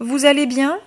Vous allez bien?